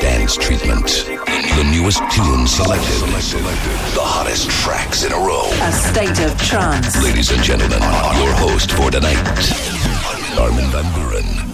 dance treatment. The newest tunes selected. The hottest tracks in a row. A state of trance. Ladies and gentlemen, your host for tonight, Armin van Buuren.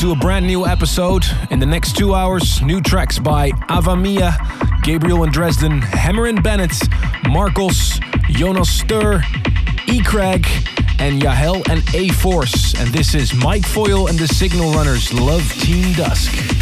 To a brand new episode. In the next two hours, new tracks by Avamia, Gabriel and Dresden, Hammer and Bennett, Marcos, Jonas Steur, E. Craig, and Yahel and A Force. And this is Mike Foyle and the Signalrunners Love Team Dusk.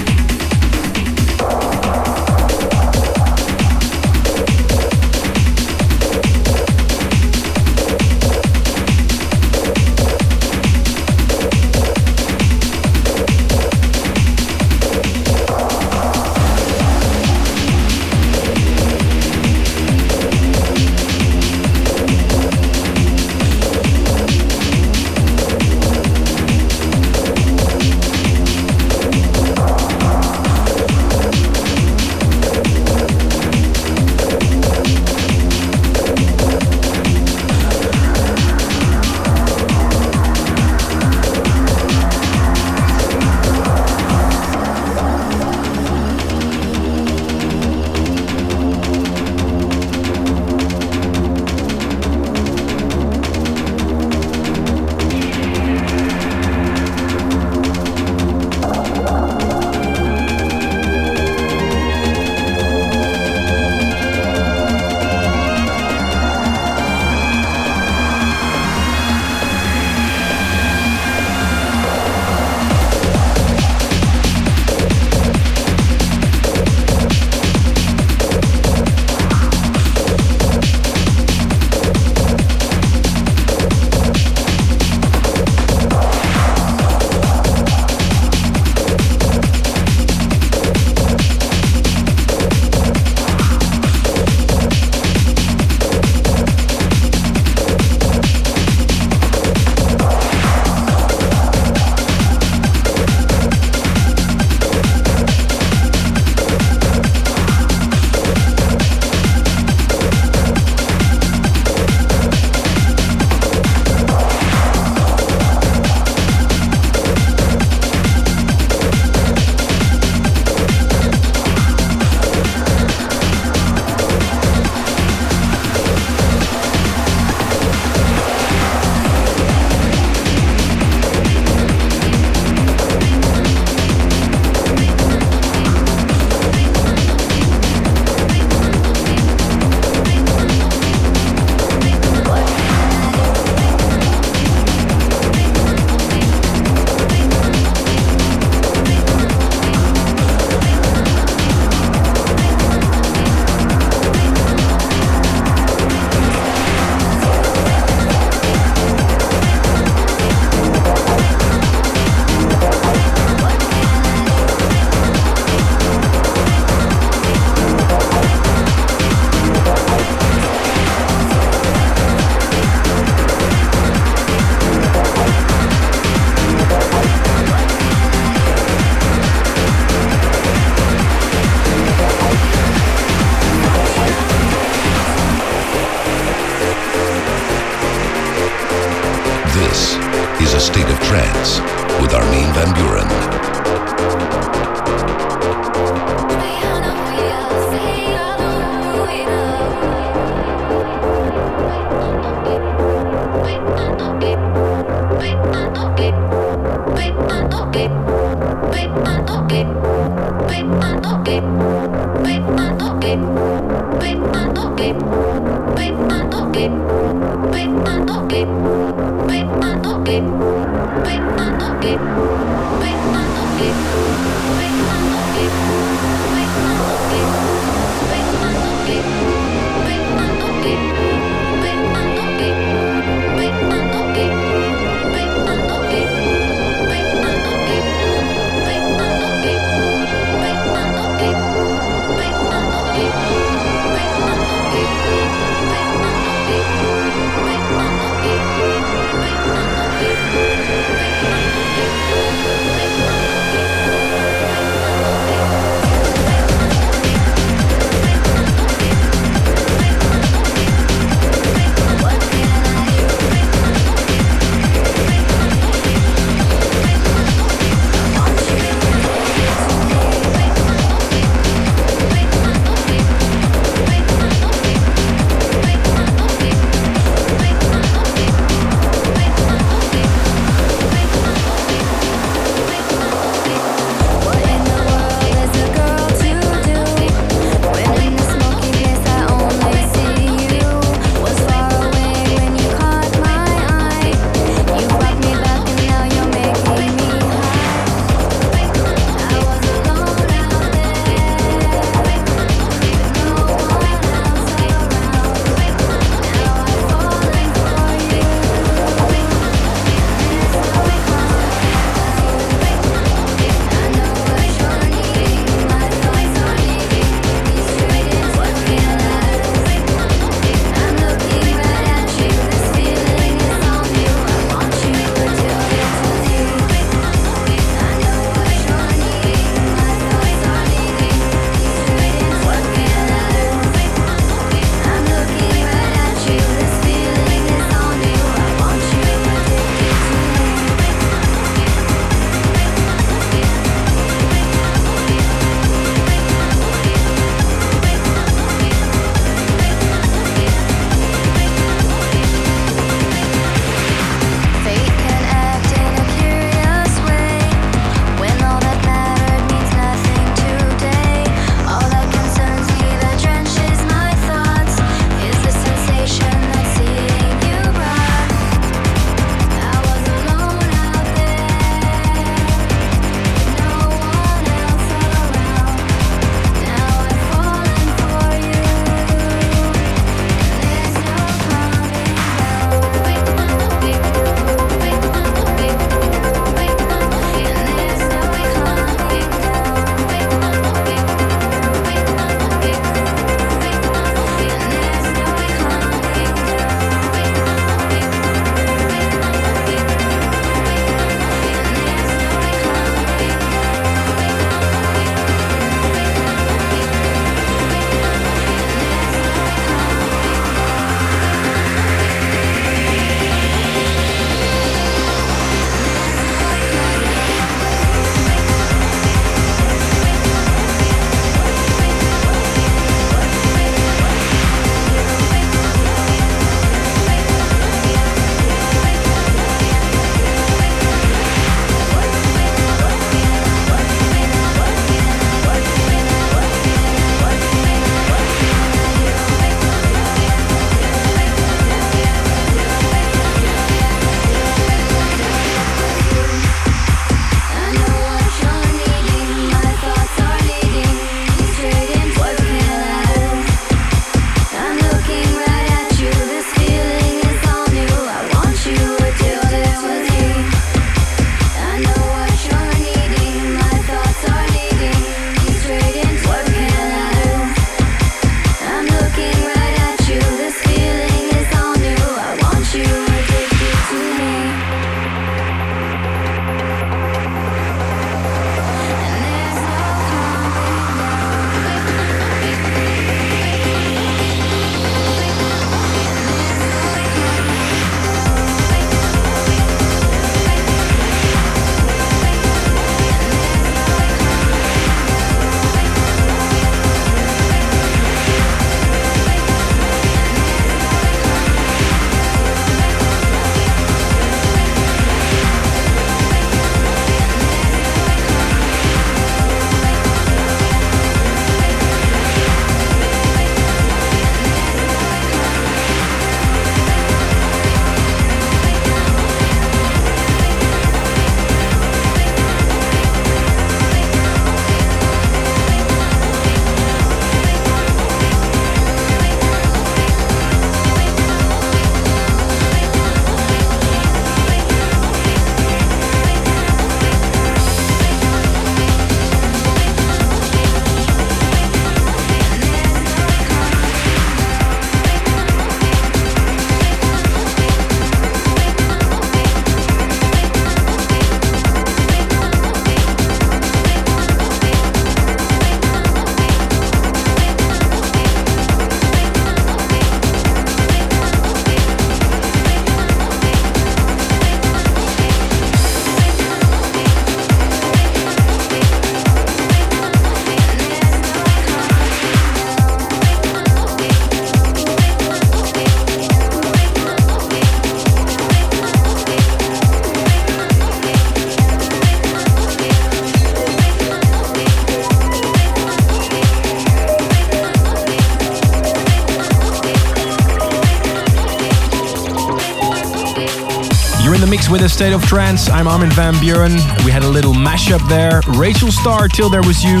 State of trance. I'm Armin van Buuren. We had a little mashup there. Rachel Starr, Till There Was You,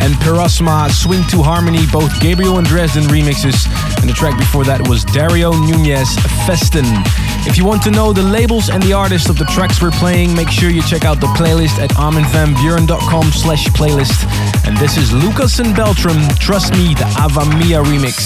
and Pirasma, Swing to Harmony, both Gabriel and Dresden remixes. And the track before that was Dario Nunez, Festen. If you want to know the labels and the artists of the tracks we're playing, make sure you check out the playlist at arminvanbuuren.com slash playlist. And this is Lucas and Beltram, Trust Me, the Ava Mia remix.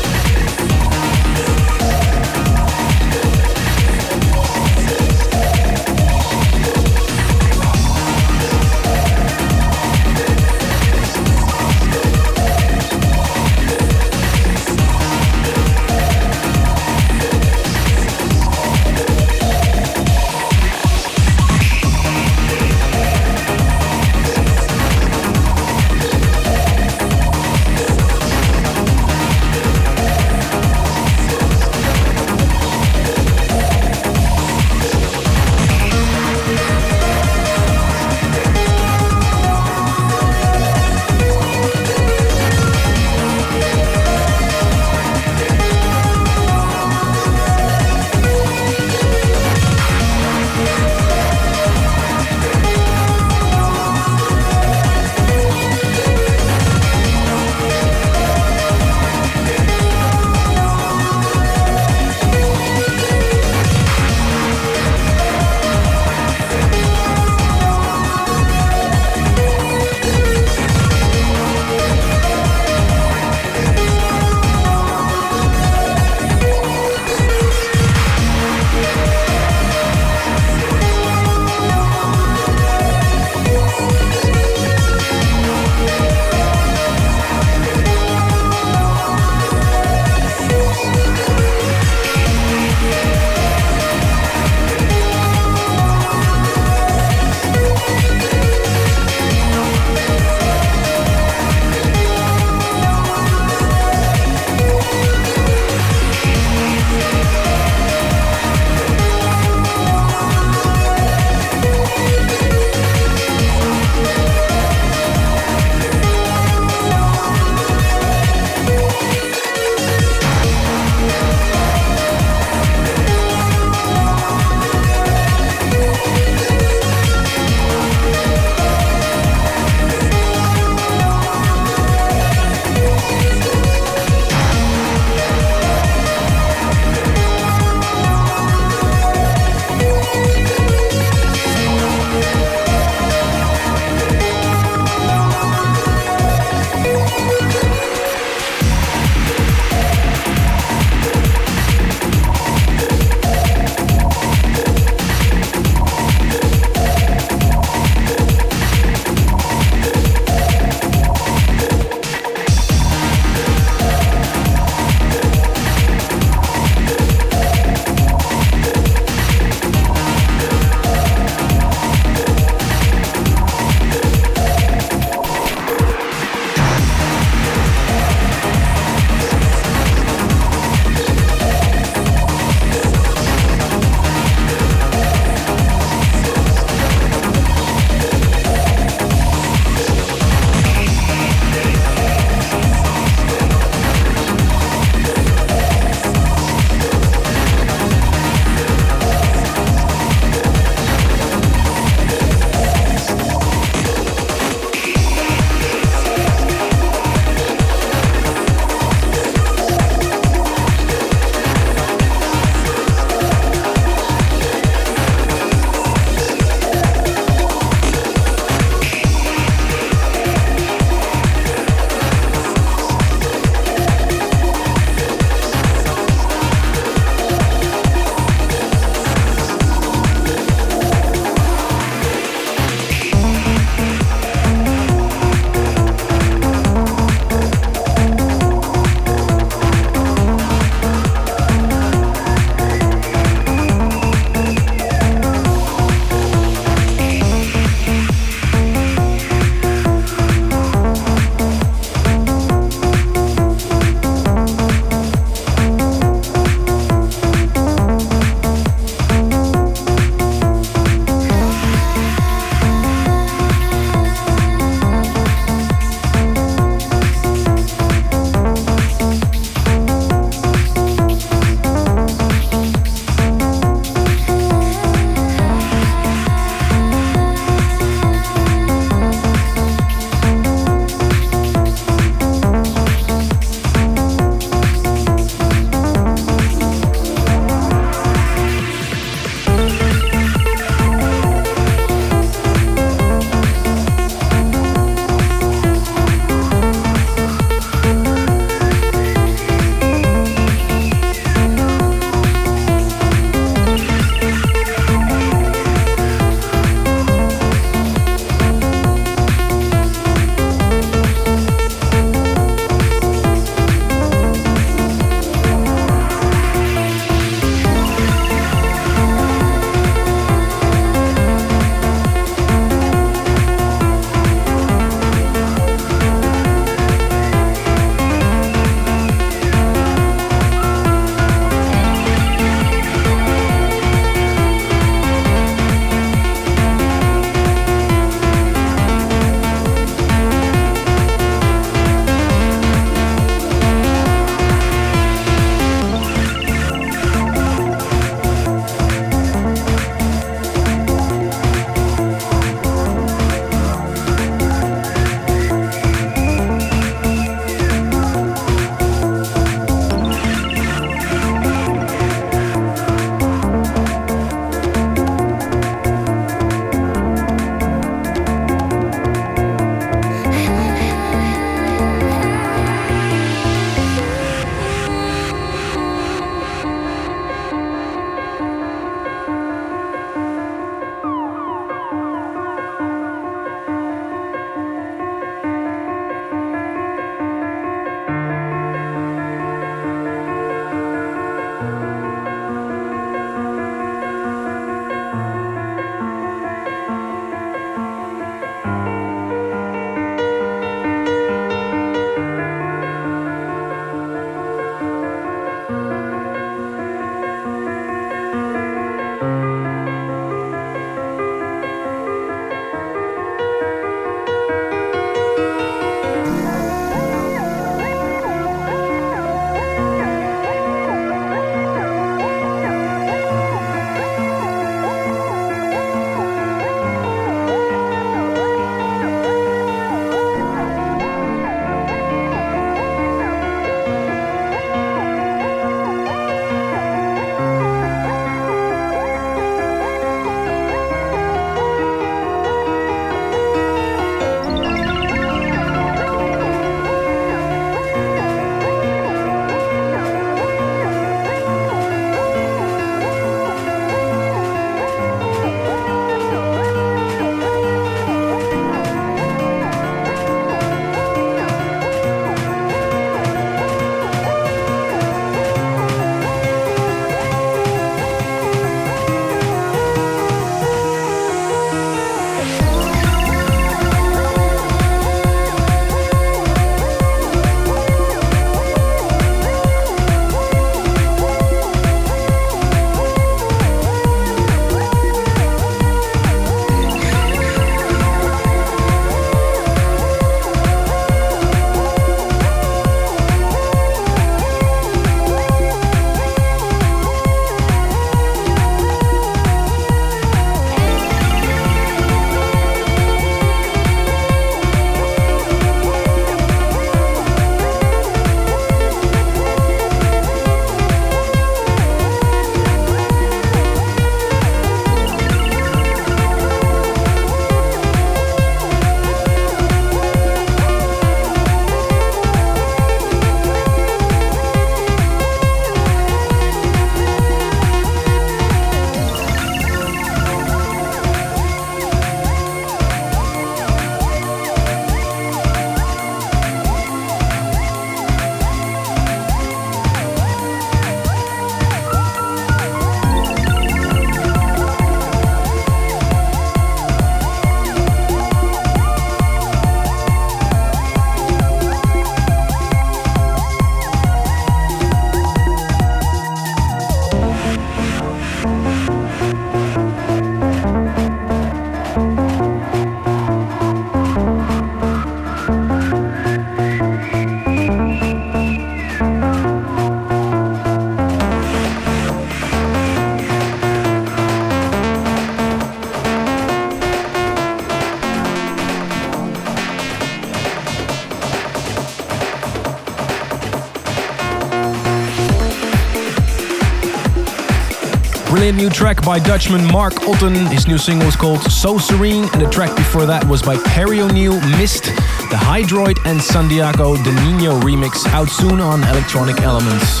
Brilliant new track by Dutchman Mark Otten. His new single is called So Serene, and the track before that was by Perry O'Neil, Mist, the Hydroid and Santiago De Nino remix, out soon on Electronic Elements.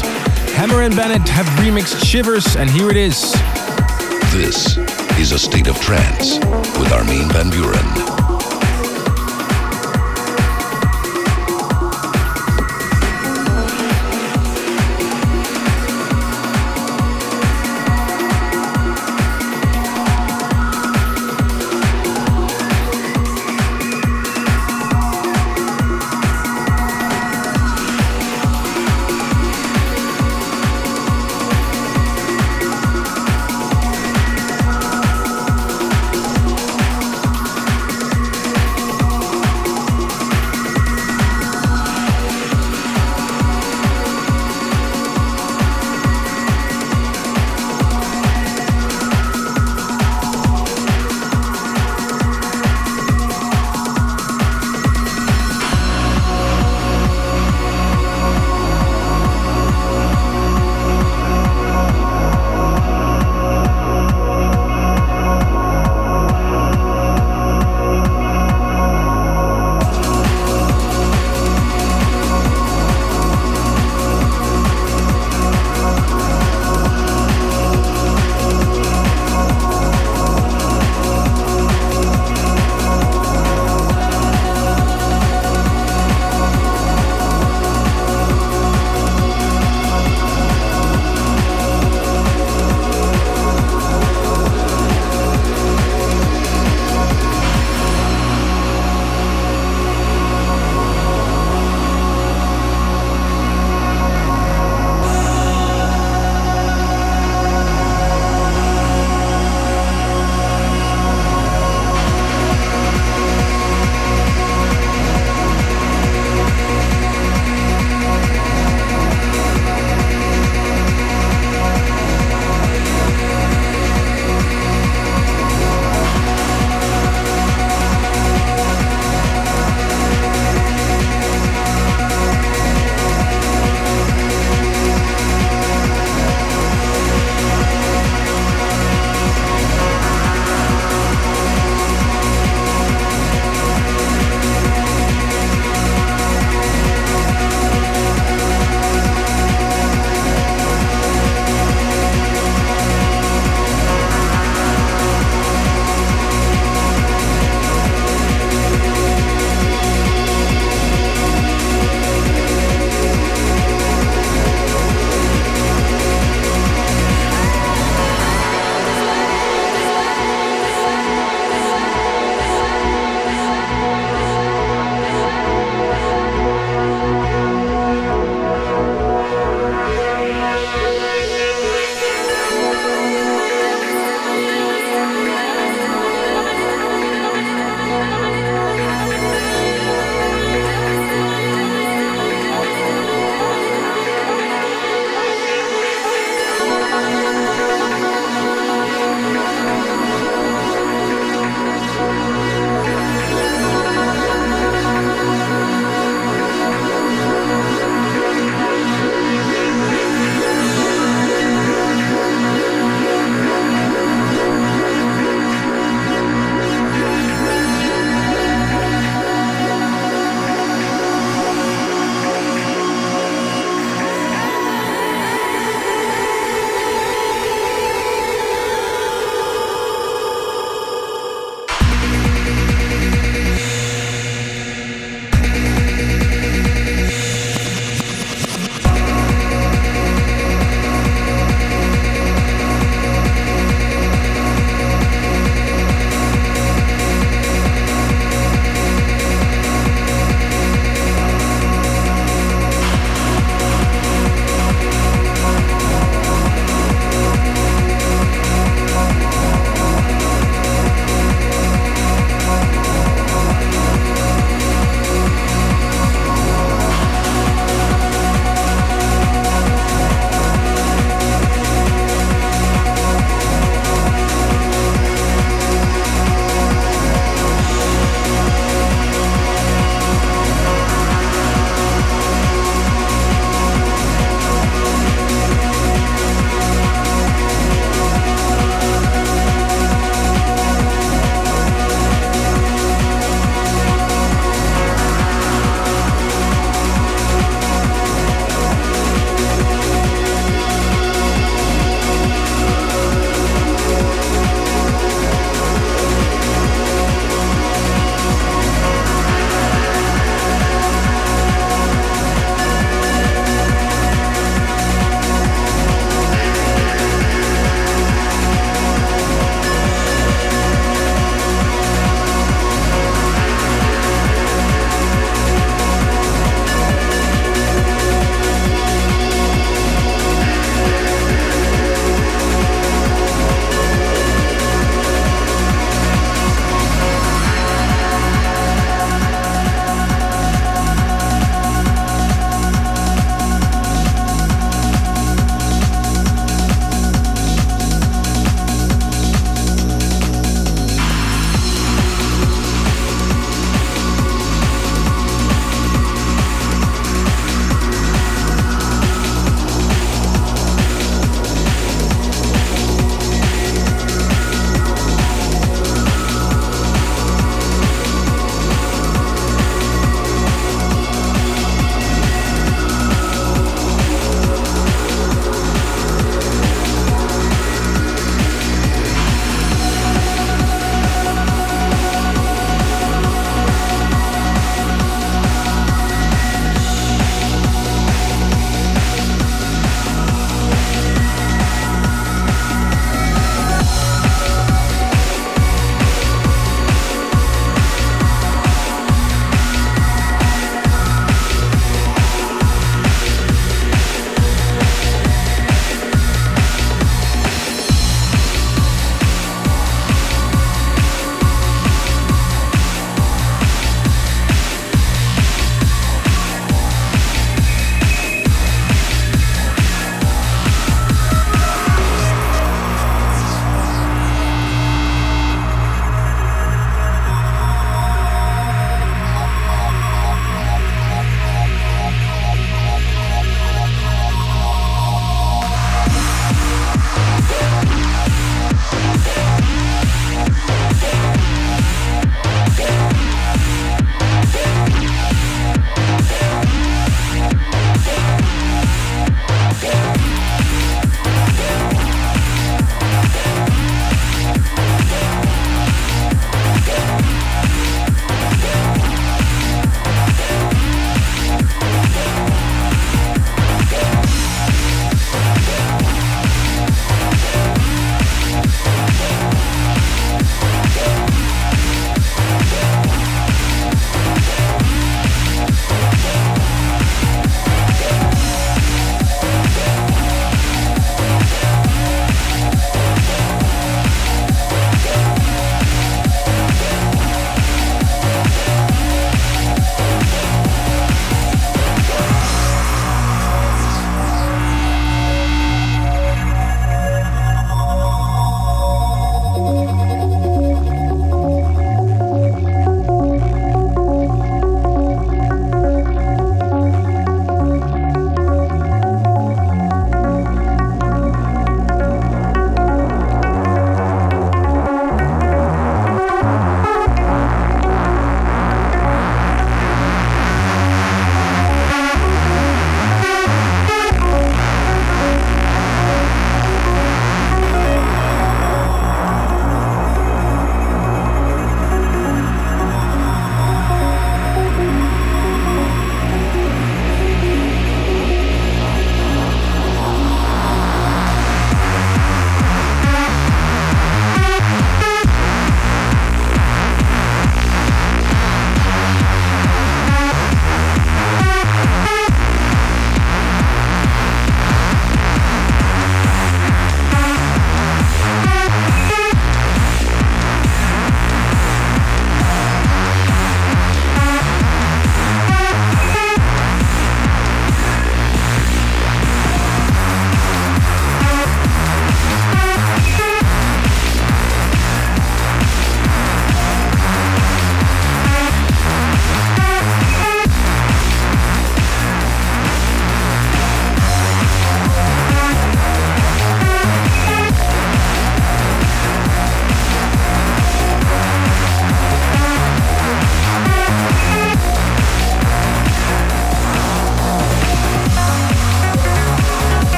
Hammer and Bennett have remixed Shivers, and here it is. This is a state of trance with Armin van Buuren.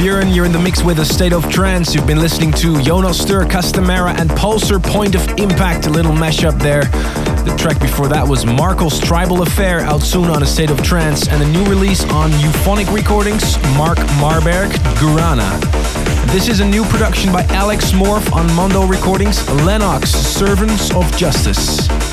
Buuren. You're in the mix with a state of trance. You've been listening to Jonas Steur, Castamera, and Pulsar Point of Impact, a little mashup there. The track before that was Markel's Tribal Affair, out soon on a state of trance, and a new release on Euphonic Recordings, Marc Marberg, Guarana. This is a new production by Alex Morph on Mondo Recordings, Lennox, Servants of Justice.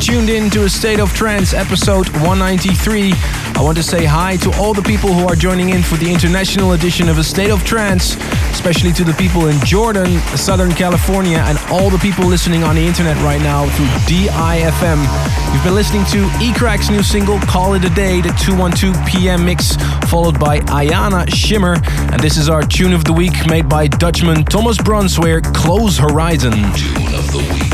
Tuned in to a State of Trance episode 193. I want to say hi to all the people who are joining in for the international edition of a State of Trance, especially to the people in Jordan, Southern California, and all the people listening on the internet right now through DIFM. You've been listening to E-Crack's new single, Call It A Day, the 212 PM mix, followed by Ayana Shimmer. And this is our tune of the week made by Dutchman Thomas Bronzwaer, Close Horizon. Tune of the week.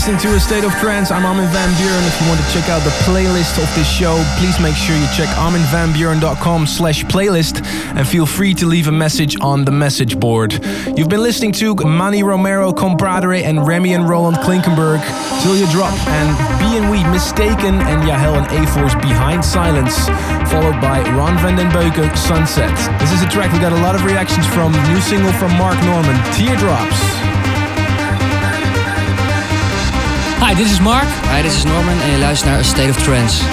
Listening to A State of Trance. I'm Armin van Buuren. If you want to check out the playlist of this show, please make sure you check arminvanbuuren.com slash playlist and feel free to leave a message on the message board. You've been listening to Manny Romero, Compradore and Remy and Roland Klinkenberg, Till You Drop and B and We Mistaken and Jahel and A-Force Behind Silence, followed by Ron van den Beuken, Sunset. This is a track we got a lot of reactions from, new single from Mark Norman, Teardrops. Hi, dit is Mark. Hi, dit is Norman en je luistert naar A State of Trance.